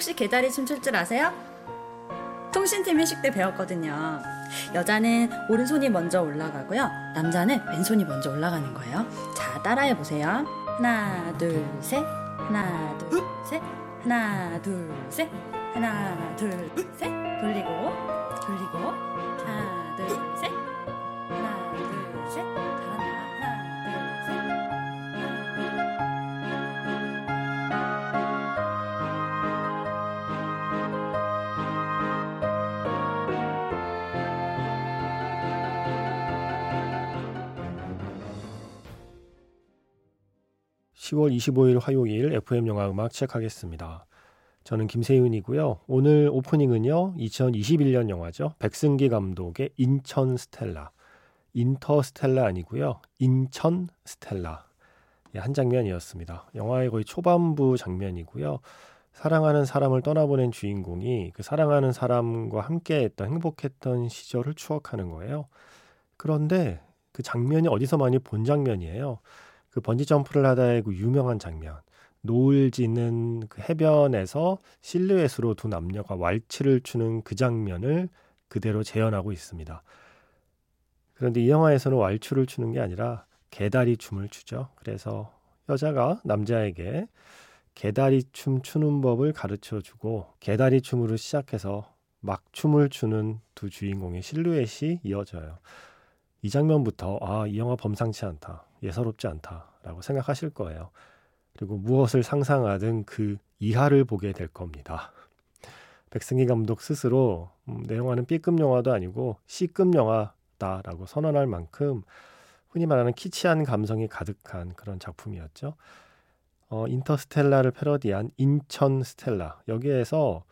혹시 개다리 춤출 줄 아세요? 통신팀 회식 때 배웠거든요. 여자는 오른손이 먼저 올라가고요. 남자는 왼손이 먼저 올라가는 거예요. 자, 따라해 보세요. 하나, 둘, 셋. 하나, 둘, 셋. 하나, 둘, 셋. 하나, 둘, 셋. 돌리고, 돌리고. 10월 25일 화요일 FM 영화 음악 시작하겠습니다. 저는 김세윤이고요. 오늘 오프닝은요. 2021년 영화죠. 백승기 감독의 인천 스텔라. 인터스텔라 아니고요. 인천 스텔라. 예, 한 장면이었습니다. 영화의 거의 초반부 장면이고요. 사랑하는 사람을 떠나보낸 주인공이 그 사랑하는 사람과 함께했던 행복했던 시절을 추억하는 거예요. 그런데 그 장면이 어디서 많이 본 장면이에요. 그 번지 점프를 하다의 그 유명한 장면. 노을 지는 그 해변에서 실루엣으로 두 남녀가 왈츠를 추는 그 장면을 그대로 재현하고 있습니다. 그런데 이 영화에서는 왈츠를 추는 게 아니라 개다리 춤을 추죠. 그래서 여자가 남자에게 개다리 춤 추는 법을 가르쳐 주고 개다리 춤으로 시작해서 막 춤을 추는 두 주인공의 실루엣이 이어져요. 이 장면부터 아, 이 영화 범상치 않다. 예사롭지 않다라고 생각하실 거예요. 그리고 무엇을 상상하든 그 이하를 보게 될 겁니다. 백승기 감독 스스로 음, 내 영화는 B급 영화도 아니고 C급 영화다라고 선언할 만큼 흔히 말하는 키치한 감성이 가득한 그런 작품이었죠. 어, 인터스텔라를 패러디한 인천 스텔라 여기에서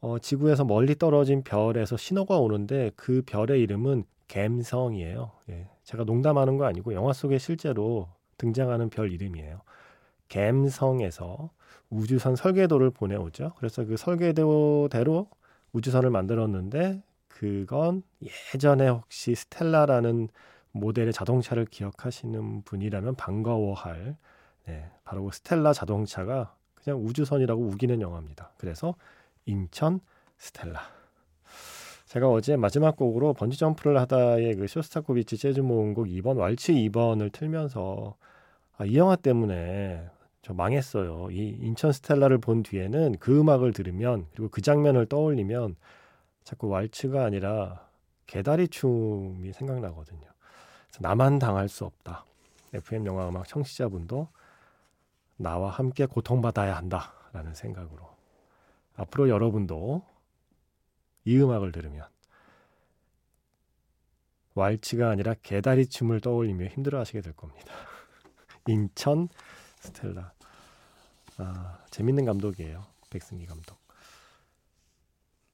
어, 지구에서 멀리 떨어진 별에서 신호가 오는데 그 별의 이름은 갬성이에요. 예, 제가 농담하는 거 아니고 영화 속에 실제로 등장하는 별 이름이에요. 갬성에서 우주선 설계도를 보내오죠. 그래서 그 설계도대로 우주선을 만들었는데 그건 예전에 혹시 스텔라라는 모델의 자동차를 기억하시는 분이라면 반가워할 네, 바로 그 스텔라 자동차가 그냥 우주선이라고 우기는 영화입니다. 그래서 인천 스텔라. 제가 어제 마지막 곡으로 번지 점프를 하다의 그 쇼스타코비치 재즈 모음곡 2번 왈츠 2번을 틀면서 아, 이 영화 때문에 저 망했어요. 이 인천 스텔라를 본 뒤에는 그 음악을 들으면 그리고 그 장면을 떠올리면 자꾸 왈츠가 아니라 개다리 춤이 생각나거든요. 나만 당할 수 없다. FM 영화 음악 청취자분도 나와 함께 고통받아야 한다라는 생각으로 앞으로 여러분도 이 음악을 들으면 왈츠가 아니라 개다리 춤을 떠올리며 힘들어하시게 될 겁니다. 인천 스텔라. 아, 재밌는 감독이에요. 백승기 감독.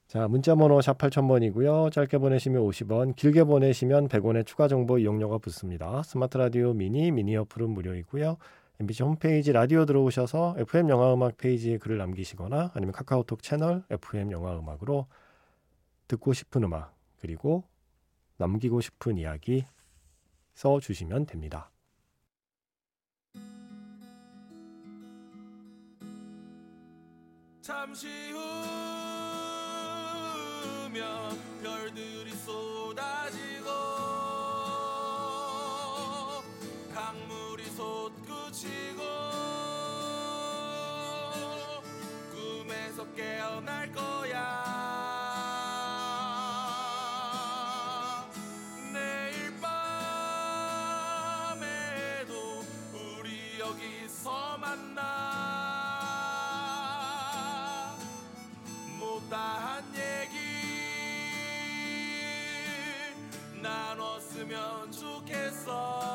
자, 문자 번호 샵 8000번이고요. 짧게 보내시면 50원, 길게 보내시면 100원의 추가 정보 이용료가 붙습니다. 스마트 라디오 미니, 미니 어플은 무료이고요. MBC 홈페이지 라디오 들어오셔서 FM 영화 음악 페이지에 글을 남기시거나 아니면 카카오톡 채널 FM 영화 음악으로 듣고 싶은 음악 그리고 남기고 싶은 이야기 써 주시면 됩니다. 잠시 후면 별들이 쏟아지고 나눴으면 좋겠어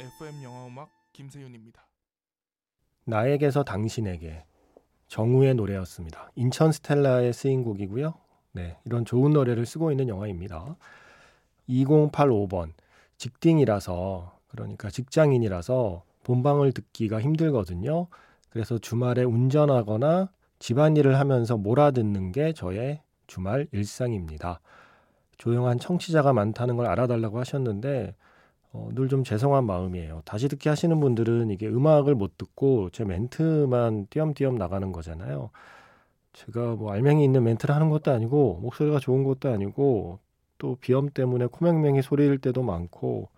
FM 영화음악 김세윤입니다. 나에게서 당신에게 정우의 노래였습니다. 인천 스텔라의 쓰인 곡이고요. 네, 이런 좋은 노래를 쓰고 있는 영화입니다. 2085번 직딩이라서 그러니까 직장인이라서 본방을 듣기가 힘들거든요. 그래서 주말에 운전하거나 집안일을 하면서 몰아듣는 게 저의 주말 일상입니다. 조용한 청취자가 많다는 걸 알아달라고 하셨는데 어, 늘 좀 죄송한 마음이에요. 다시 듣기 하시는 분들은 이게 음악을 못 듣고 제 멘트만 띄엄띄엄 나가는 거잖아요. 제가 뭐 알맹이 있는 멘트를 하는 것도 아니고 목소리가 좋은 것도 아니고 또 비염 때문에 코맹맹이 소리일 때도 많고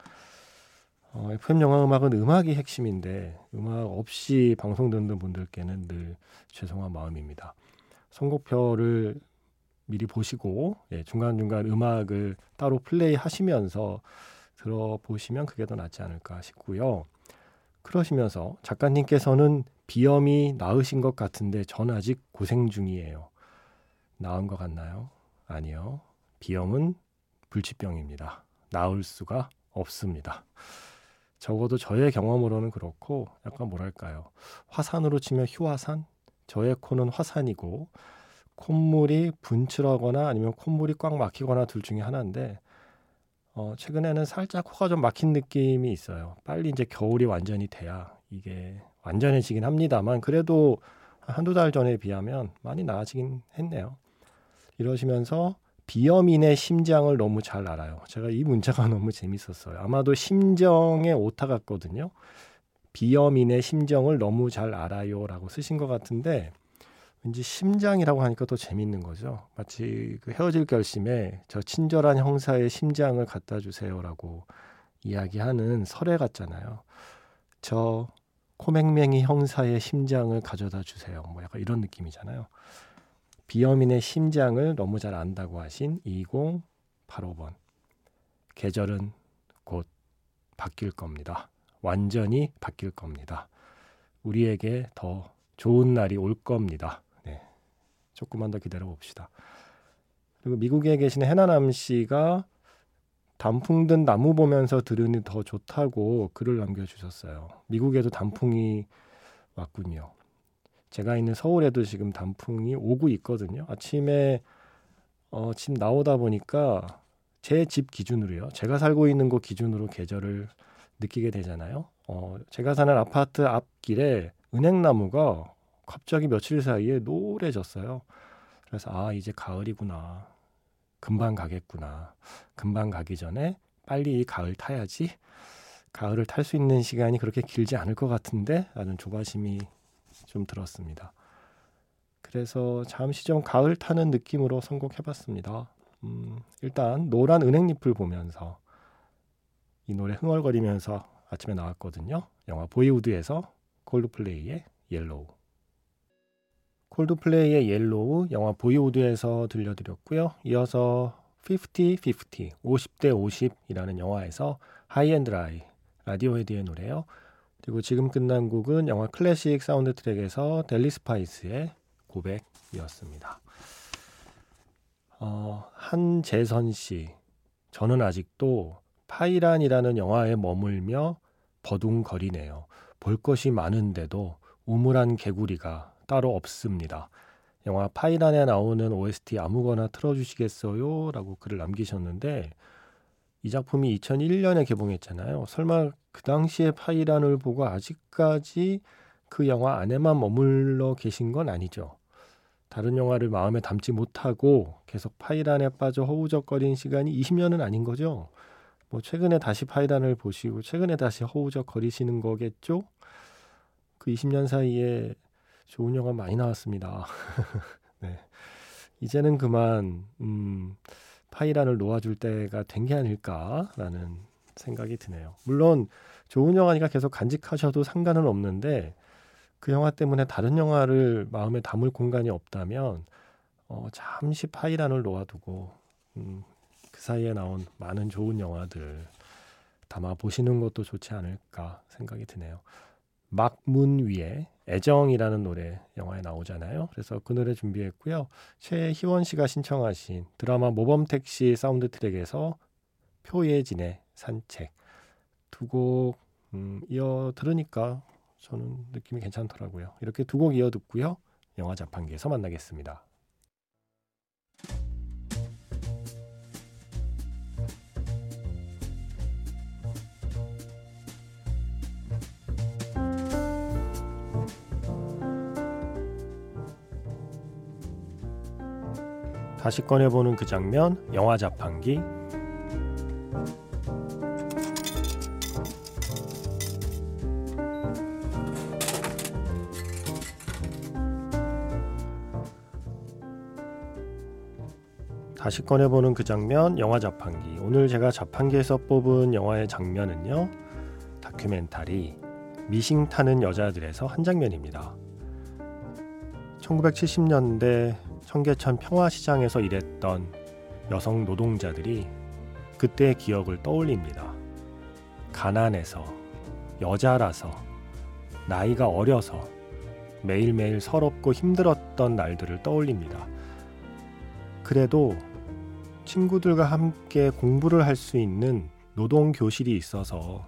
어, FM 영화 음악은 음악이 핵심인데 음악 없이 방송 듣는 분들께는 늘 죄송한 마음입니다. 선곡표를 미리 보시고 예, 중간중간 음악을 따로 플레이 하시면서 들어보시면 그게 더 낫지 않을까 싶고요. 그러시면서 작가님께서는 비염이 나으신 것 같은데 전 아직 고생 중이에요. 나은 것 같나요? 아니요. 비염은 불치병입니다. 나을 수가 없습니다. 적어도 저의 경험으로는 그렇고 약간 뭐랄까요. 화산으로 치면 휴화산? 저의 코는 화산이고 콧물이 분출하거나 아니면 콧물이 꽉 막히거나 둘 중에 하나인데 어, 최근에는 살짝 코가 좀 막힌 느낌이 있어요. 빨리 이제 겨울이 완전히 돼야 이게 완전해지긴 합니다만 그래도 한두 달 전에 비하면 많이 나아지긴 했네요. 이러시면서 비염인의 심장을 너무 잘 알아요. 제가 이 문자가 너무 재밌었어요. 아마도 심정의 오타 같거든요. 비염인의 심정을 너무 잘 알아요라고 쓰신 것 같은데 왠지 심장이라고 하니까 더 재밌는 거죠. 마치 그 헤어질 결심에 저 친절한 형사의 심장을 갖다 주세요라고 이야기하는 설에 같잖아요. 저 코맹맹이 형사의 심장을 가져다 주세요. 뭐 약간 이런 느낌이잖아요. 비염인의 심장을 너무 잘 안다고 하신 2085번. 계절은 곧 바뀔 겁니다. 완전히 바뀔 겁니다. 우리에게 더 좋은 날이 올 겁니다. 조금만 더 기다려 봅시다. 그리고 미국에 계신 해나남 씨가 단풍 든 나무 보면서 들으니 더 좋다고 글을 남겨주셨어요. 미국에도 단풍이 왔군요. 제가 있는 서울에도 지금 단풍이 오고 있거든요. 아침에 어, 집 나오다 보니까 제 집 기준으로요. 제가 살고 있는 곳 기준으로 계절을 느끼게 되잖아요. 어, 제가 사는 아파트 앞길에 은행나무가 갑자기 며칠 사이에 노래졌어요. 그래서 아 이제 가을이구나. 금방 가겠구나. 금방 가기 전에 빨리 이 가을 타야지. 가을을 탈 수 있는 시간이 그렇게 길지 않을 것 같은데 라는 조바심이 좀 들었습니다. 그래서 잠시 좀 가을 타는 느낌으로 선곡해봤습니다. 음, 일단 노란 은행잎을 보면서 이 노래 흥얼거리면서 아침에 나왔거든요. 영화 Boyhood에서 Coldplay의 Yellow. Coldplay의 Yellow 영화 Boyhood에서 들려드렸고요. 이어서 50-50, 50대 50이라는 영화에서 High and Dry Radiohead의 노래요. 그리고 지금 끝난 곡은 영화 클래식 사운드 트랙에서 델리 스파이스의 고백이었습니다. 어, 한재선 씨, 저는 아직도 파이란이라는 영화에 머물며 버둥거리네요. 볼 것이 많은데도 우물 안 개구리가 따로 없습니다. 영화 파이란에 나오는 OST 아무거나 틀어주시겠어요? 라고 글을 남기셨는데 이 작품이 2001년에 개봉했잖아요. 설마 그 당시에 파이란을 보고 아직까지 그 영화 안에만 머물러 계신 건 아니죠. 다른 영화를 마음에 담지 못하고 계속 파이란에 빠져 허우적거린 시간이 20년은 아닌 거죠. 뭐 최근에 다시 파이란을 보시고 최근에 다시 허우적거리시는 거겠죠? 그 20년 사이에 좋은 영화 많이 나왔습니다. 네. 이제는 그만 음, 파이란을 놓아줄 때가 된 게 아닐까라는 생각이 드네요. 물론 좋은 영화니까 계속 간직하셔도 상관은 없는데 그 영화 때문에 다른 영화를 마음에 담을 공간이 없다면 어, 잠시 파이란을 놓아두고 음, 그 사이에 나온 많은 좋은 영화들 담아 보시는 것도 좋지 않을까 생각이 드네요. 막문 위에 애정이라는 노래 영화에 나오잖아요. 그래서 그 노래 준비했고요. 최희원 씨가 신청하신 드라마 모범택시 사운드 트랙에서 표예진의 산책 두곡 음, 이어 들으니까 저는 느낌이 괜찮더라고요. 이렇게 두 곡 이어 듣고요. 영화 자판기에서 만나겠습니다. 다시 꺼내보는 그 장면, 영화 자판기. 다시 꺼내보는 그 장면, 영화 자판기. 오늘 제가 자판기에서 뽑은 영화의 장면은요. 다큐멘터리 미싱 타는 여자들에서 한 장면입니다. 1970년대 청계천 평화시장에서 일했던 여성 노동자들이 그때의 기억을 떠올립니다 가난해서 여자라서 나이가 어려서 매일매일 서럽고 힘들었던 날들을 떠올립니다. 그래도 친구들과 함께 공부를 할 수 있는 노동 교실이 있어서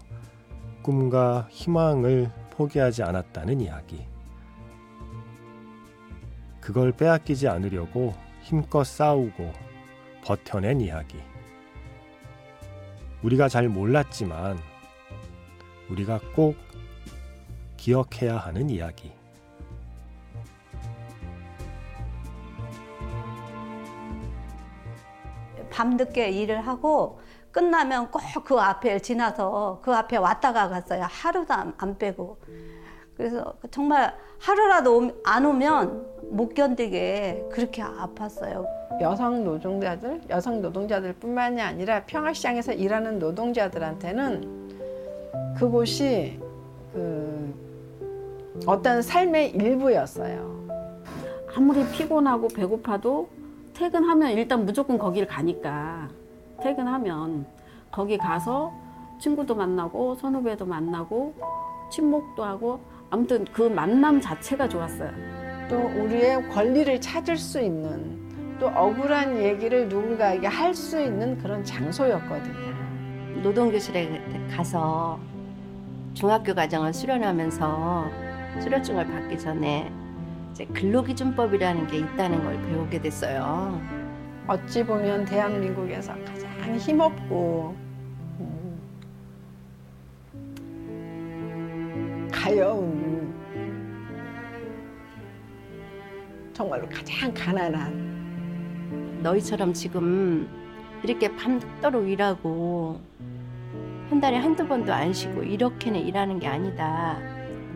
꿈과 희망을 포기하지 않았다는 이야기. 그걸 빼앗기지 않으려고 힘껏 싸우고 버텨낸 이야기. 우리가 잘 몰랐지만 우리가 꼭 기억해야 하는 이야기. 밤늦게 일을 하고 끝나면 꼭 그 앞에 지나서 그 앞에 왔다가 갔어요. 하루도 안, 안 빼고. 그래서 정말 하루라도 오- 안 오면 못 견디게 그렇게 아팠어요. 여성 노동자들, 여성 노동자들뿐만이 아니라 평화시장에서 일하는 노동자들한테는 그곳이 그 어떤 삶의 일부였어요. 아무리 피곤하고 배고파도 퇴근하면 일단 무조건 거기를 가니까 퇴근하면 거기 가서 친구도 만나고 선후배도 만나고 친목도 하고 아무튼 그 만남 자체가 좋았어요. 또 우리의 권리를 찾을 수 있는 또 억울한 얘기를 누군가에게 할 수 있는 그런 장소였거든요. 노동교실에 가서 중학교 과정을 수련하면서 수료증을 받기 전에 이제 근로기준법이라는 게 있다는 걸 배우게 됐어요. 어찌 보면 대한민국에서 가장 힘없고 음, 가여운 정말로 가장 가난한 너희처럼 지금 이렇게 밤늦도록 일하고 한 달에 한두 번도 안 쉬고 이렇게는 일하는 게 아니다.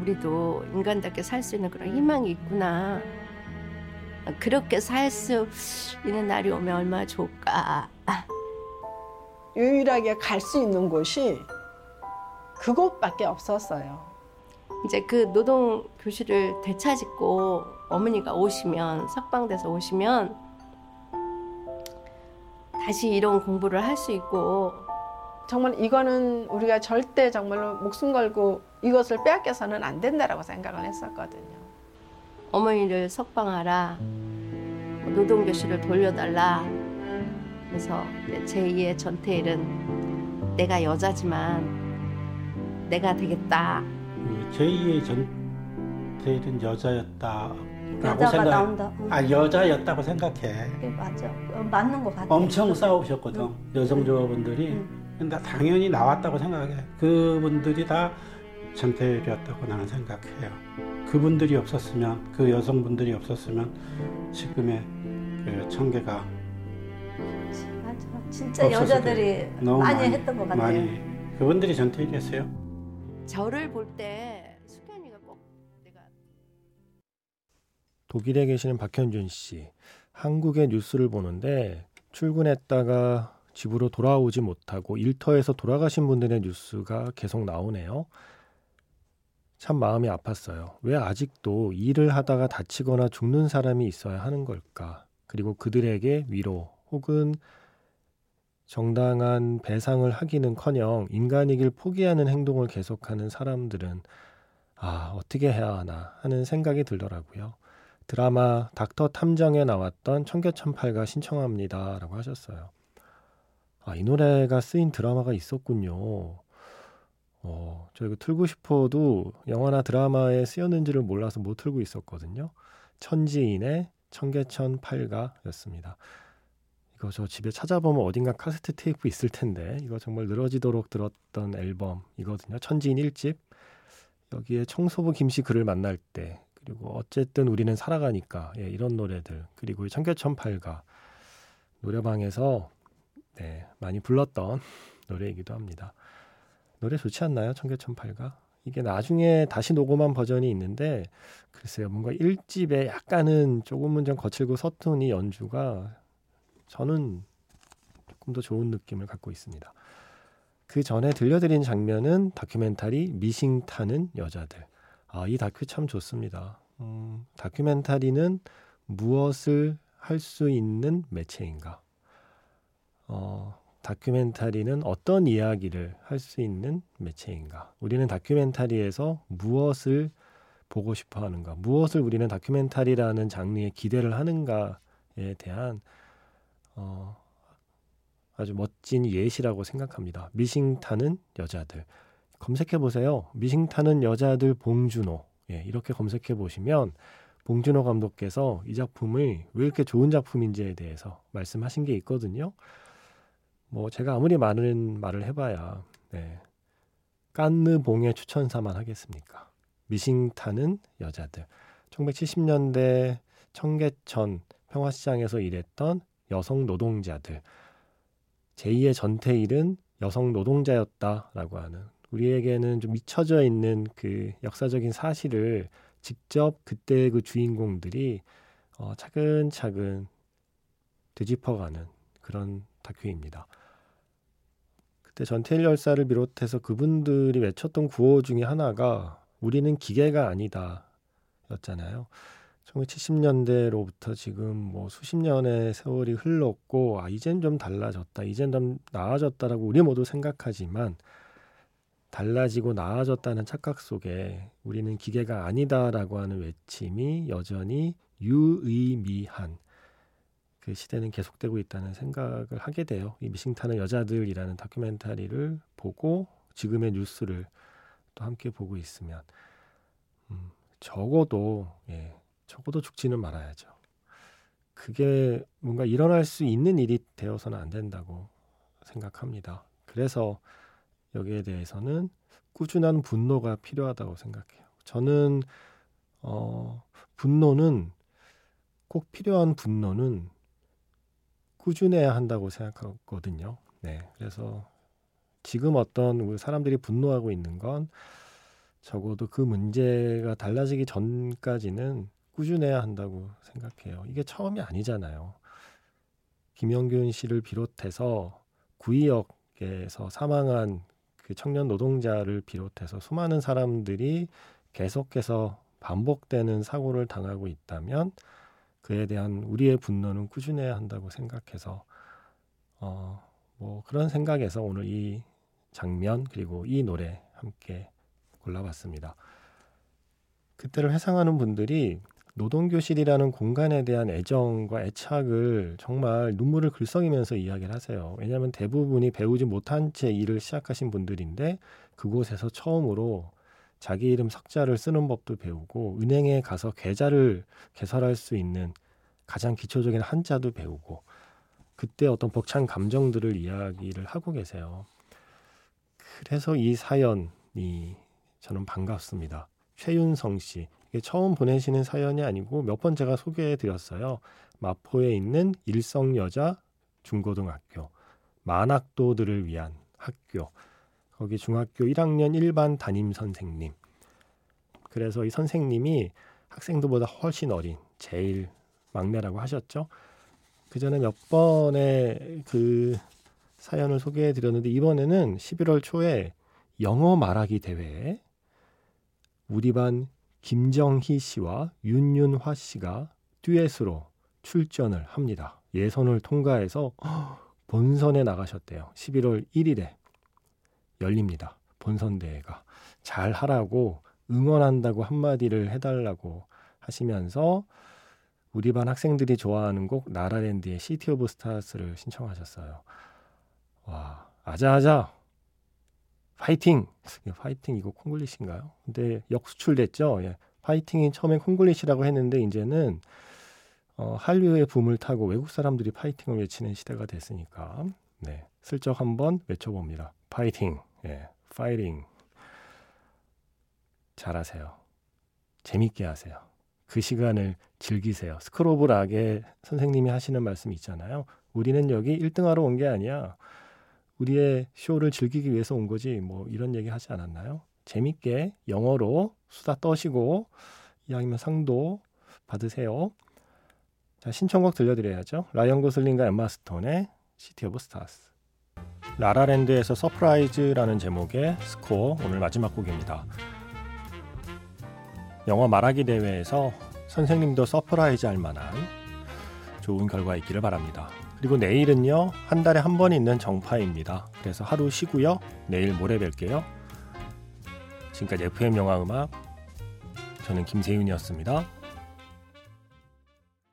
우리도 인간답게 살 수 있는 그런 희망이 있구나. 그렇게 살 수 있는 날이 오면 얼마나 좋을까. 유일하게 갈 수 있는 곳이 그곳밖에 없었어요. 이제 그 노동 교실을 되찾고 어머니가 오시면 석방돼서 오시면 다시 이런 공부를 할 수 있고. 정말 이거는 우리가 절대 정말로 목숨 걸고 이것을 빼앗겨서는 안 된다라고 생각을 했었거든요. 어머니를 석방하라. 노동 교실을 돌려달라. 그래서 제2의 전태일은 내가 여자지만 내가 되겠다. 그 제2의 전태일은 여자였다라고 여자가 생각. 나온다. 응. 아 여자였다고 생각해. 그게 맞아. 어, 맞는 것 같아. 엄청 싸우셨거든 여성 조합원들이. 응. 근데 당연히 나왔다고 생각해. 그분들이 다 전태일이었다고 나는 생각해요. 그분들이 없었으면 그 여성분들이 없었으면 지금의 그 청계가 맞아. 진짜 여자들이 많이, 많이 했던 것 같아요. 많이 그분들이 전태일이었어요. 저를 볼때 독일에 계시는 박현준 씨. 한국의 뉴스를 보는데 출근했다가 집으로 돌아오지 못하고 일터에서 돌아가신 분들의 뉴스가 계속 나오네요. 참 마음이 아팠어요. 왜 아직도 일을 하다가 다치거나 죽는 사람이 있어야 하는 걸까? 그리고 그들에게 위로 혹은 정당한 배상을 하기는 커녕 인간이길 포기하는 행동을 계속하는 사람들은 아, 어떻게 해야 하나 하는 생각이 들더라고요. 드라마 닥터 탐정에 나왔던 청계천팔가 신청합니다 라고 하셨어요. 아, 이 노래가 쓰인 드라마가 있었군요. 어, 저 이거 틀고 싶어도 영화나 드라마에 쓰였는지를 몰라서 못 틀고 있었거든요. 천지인의 청계천 팔가였습니다. 이거 저 집에 찾아보면 어딘가 카세트 테이프 있을 텐데 이거 정말 늘어지도록 들었던 앨범이거든요. 천지인 1집. 여기에 청소부 김씨 그를 만날 때 그리고 어쨌든 우리는 살아가니까 예, 이런 노래들 그리고 청계천팔가 노래방에서 네, 많이 불렀던 노래이기도 합니다. 노래 좋지 않나요? 청계천팔가 이게 나중에 다시 녹음한 버전이 있는데 글쎄요 뭔가 1집에 약간은 조금은 좀 거칠고 서툰 이 연주가 저는 조금 더 좋은 느낌을 갖고 있습니다. 그 전에 들려드린 장면은 다큐멘터리 미싱 타는 여자들. 아, 이 다큐 참 좋습니다. 음, 다큐멘터리는 무엇을 할 수 있는 매체인가? 어, 다큐멘터리는 어떤 이야기를 할 수 있는 매체인가? 우리는 다큐멘터리에서 무엇을 보고 싶어 하는가? 무엇을 우리는 다큐멘터리라는 장르에 기대를 하는가에 대한 어, 아주 멋진 예시라고 생각합니다. 미싱 타는 여자들. 검색해 보세요. 미싱 타는 여자들 봉준호. 예, 이렇게 검색해 보시면 봉준호 감독께서 이 작품을 왜 이렇게 좋은 작품인지에 대해서 말씀하신 게 있거든요. 뭐 제가 아무리 많은 말을 해봐야 네. 깐느 봉의 추천사만 하겠습니까? 미싱 타는 여자들. 1970년대 청계천 평화시장에서 일했던 여성 노동자들. 제2의 전태일은 여성 노동자였다라고 하는 우리에게는 좀 잊혀져 있는 그 역사적인 사실을 직접 그때 그 주인공들이 어, 차근차근 되짚어가는 그런 다큐입니다. 그때 전태일 열사를 비롯해서 그분들이 외쳤던 구호 중에 하나가 우리는 기계가 아니다 였잖아요. 1970년대로부터 지금 뭐 수십 년의 세월이 흘렀고 아 이젠 좀 달라졌다. 이젠 좀 나아졌다라고 우리 모두 생각하지만 달라지고 나아졌다는 착각 속에 우리는 기계가 아니다라고 하는 외침이 여전히 유의미한 그 시대는 계속되고 있다는 생각을 하게 돼요. 이 미싱타는 여자들이라는 다큐멘터리를 보고 지금의 뉴스를 또 함께 보고 있으면 음, 적어도 예, 적어도 죽지는 말아야죠. 그게 뭔가 일어날 수 있는 일이 되어서는 안 된다고 생각합니다. 그래서 여기에 대해서는 꾸준한 분노가 필요하다고 생각해요. 저는 어, 분노는 꼭 필요한 분노는 꾸준해야 한다고 생각하거든요. 네, 그래서 지금 어떤 사람들이 분노하고 있는 건 적어도 그 문제가 달라지기 전까지는 꾸준해야 한다고 생각해요. 이게 처음이 아니잖아요. 김영균 씨를 비롯해서 구의역에서 사망한 그 청년 노동자를 비롯해서 수많은 사람들이 계속해서 반복되는 사고를 당하고 있다면 그에 대한 우리의 분노는 꾸준해야 한다고 생각해서 어, 뭐 그런 생각에서 오늘 이 장면 그리고 이 노래 함께 골라봤습니다. 그때를 회상하는 분들이 노동교실이라는 공간에 대한 애정과 애착을 정말 눈물을 글썽이면서 이야기를 하세요. 왜냐하면 대부분이 배우지 못한 채 일을 시작하신 분들인데 그곳에서 처음으로 자기 이름 석자를 쓰는 법도 배우고 은행에 가서 계좌를 개설할 수 있는 가장 기초적인 한자도 배우고 그때 어떤 벅찬 감정들을 이야기를 하고 계세요. 그래서 이 사연이 저는 반갑습니다. 최윤성 씨. 처음 보내시는 사연이 아니고 몇 번 제가 소개해 드렸어요. 마포에 있는 일성여자 중고등학교. 만학도들을 위한 학교. 거기 중학교 1학년 일반 담임 선생님. 그래서 이 선생님이 학생들보다 훨씬 어린 제일 막내라고 하셨죠. 그 전에 몇 번의 그 사연을 소개해 드렸는데 이번에는 11월 초에 영어 말하기 대회에 우리 반 김정희 씨와 윤윤화 씨가 듀엣으로 출전을 합니다. 예선을 통과해서 본선에 나가셨대요. 11월 1일에 열립니다. 본선 대회가 잘 하라고 응원한다고 한마디를 해달라고 하시면서 우리 반 학생들이 좋아하는 곡 나라랜드의 시티 오브 스타스를 신청하셨어요. 와 아자아자 파이팅! 파이팅 이거 콩글리시인가요? 근데 역수출됐죠. 예. 파이팅이 처음엔 콩글리시라고 했는데 이제는 어, 한류의 붐을 타고 외국 사람들이 파이팅을 외치는 시대가 됐으니까 네 슬쩍 한번 외쳐봅니다. 파이팅, 예, 파이팅. 잘하세요. 재밌게 하세요. 그 시간을 즐기세요. School of Rock의 선생님이 하시는 말씀 있잖아요. 우리는 여기 1등하러 온 게 아니야. 우리의 쇼를 즐기기 위해서 온 거지 뭐 이런 얘기 하지 않았나요? 재밌게 영어로 수다 떠시고 이왕이면 상도 받으세요. 자, 신청곡 들려드려야죠. 라이언 고슬링과 엠마 스톤의 City of Stars. 라라랜드에서 서프라이즈라는 제목의 스코어 오늘 마지막 곡입니다. 영어 말하기 대회에서 선생님도 surprise 할 만한 좋은 결과 있기를 바랍니다. 그리고 내일은요 한 달에 한 번 있는 정파입니다. 그래서 하루 쉬고요 내일 모레 뵐게요. 지금까지 FM 영화 음악 저는 김세윤이었습니다.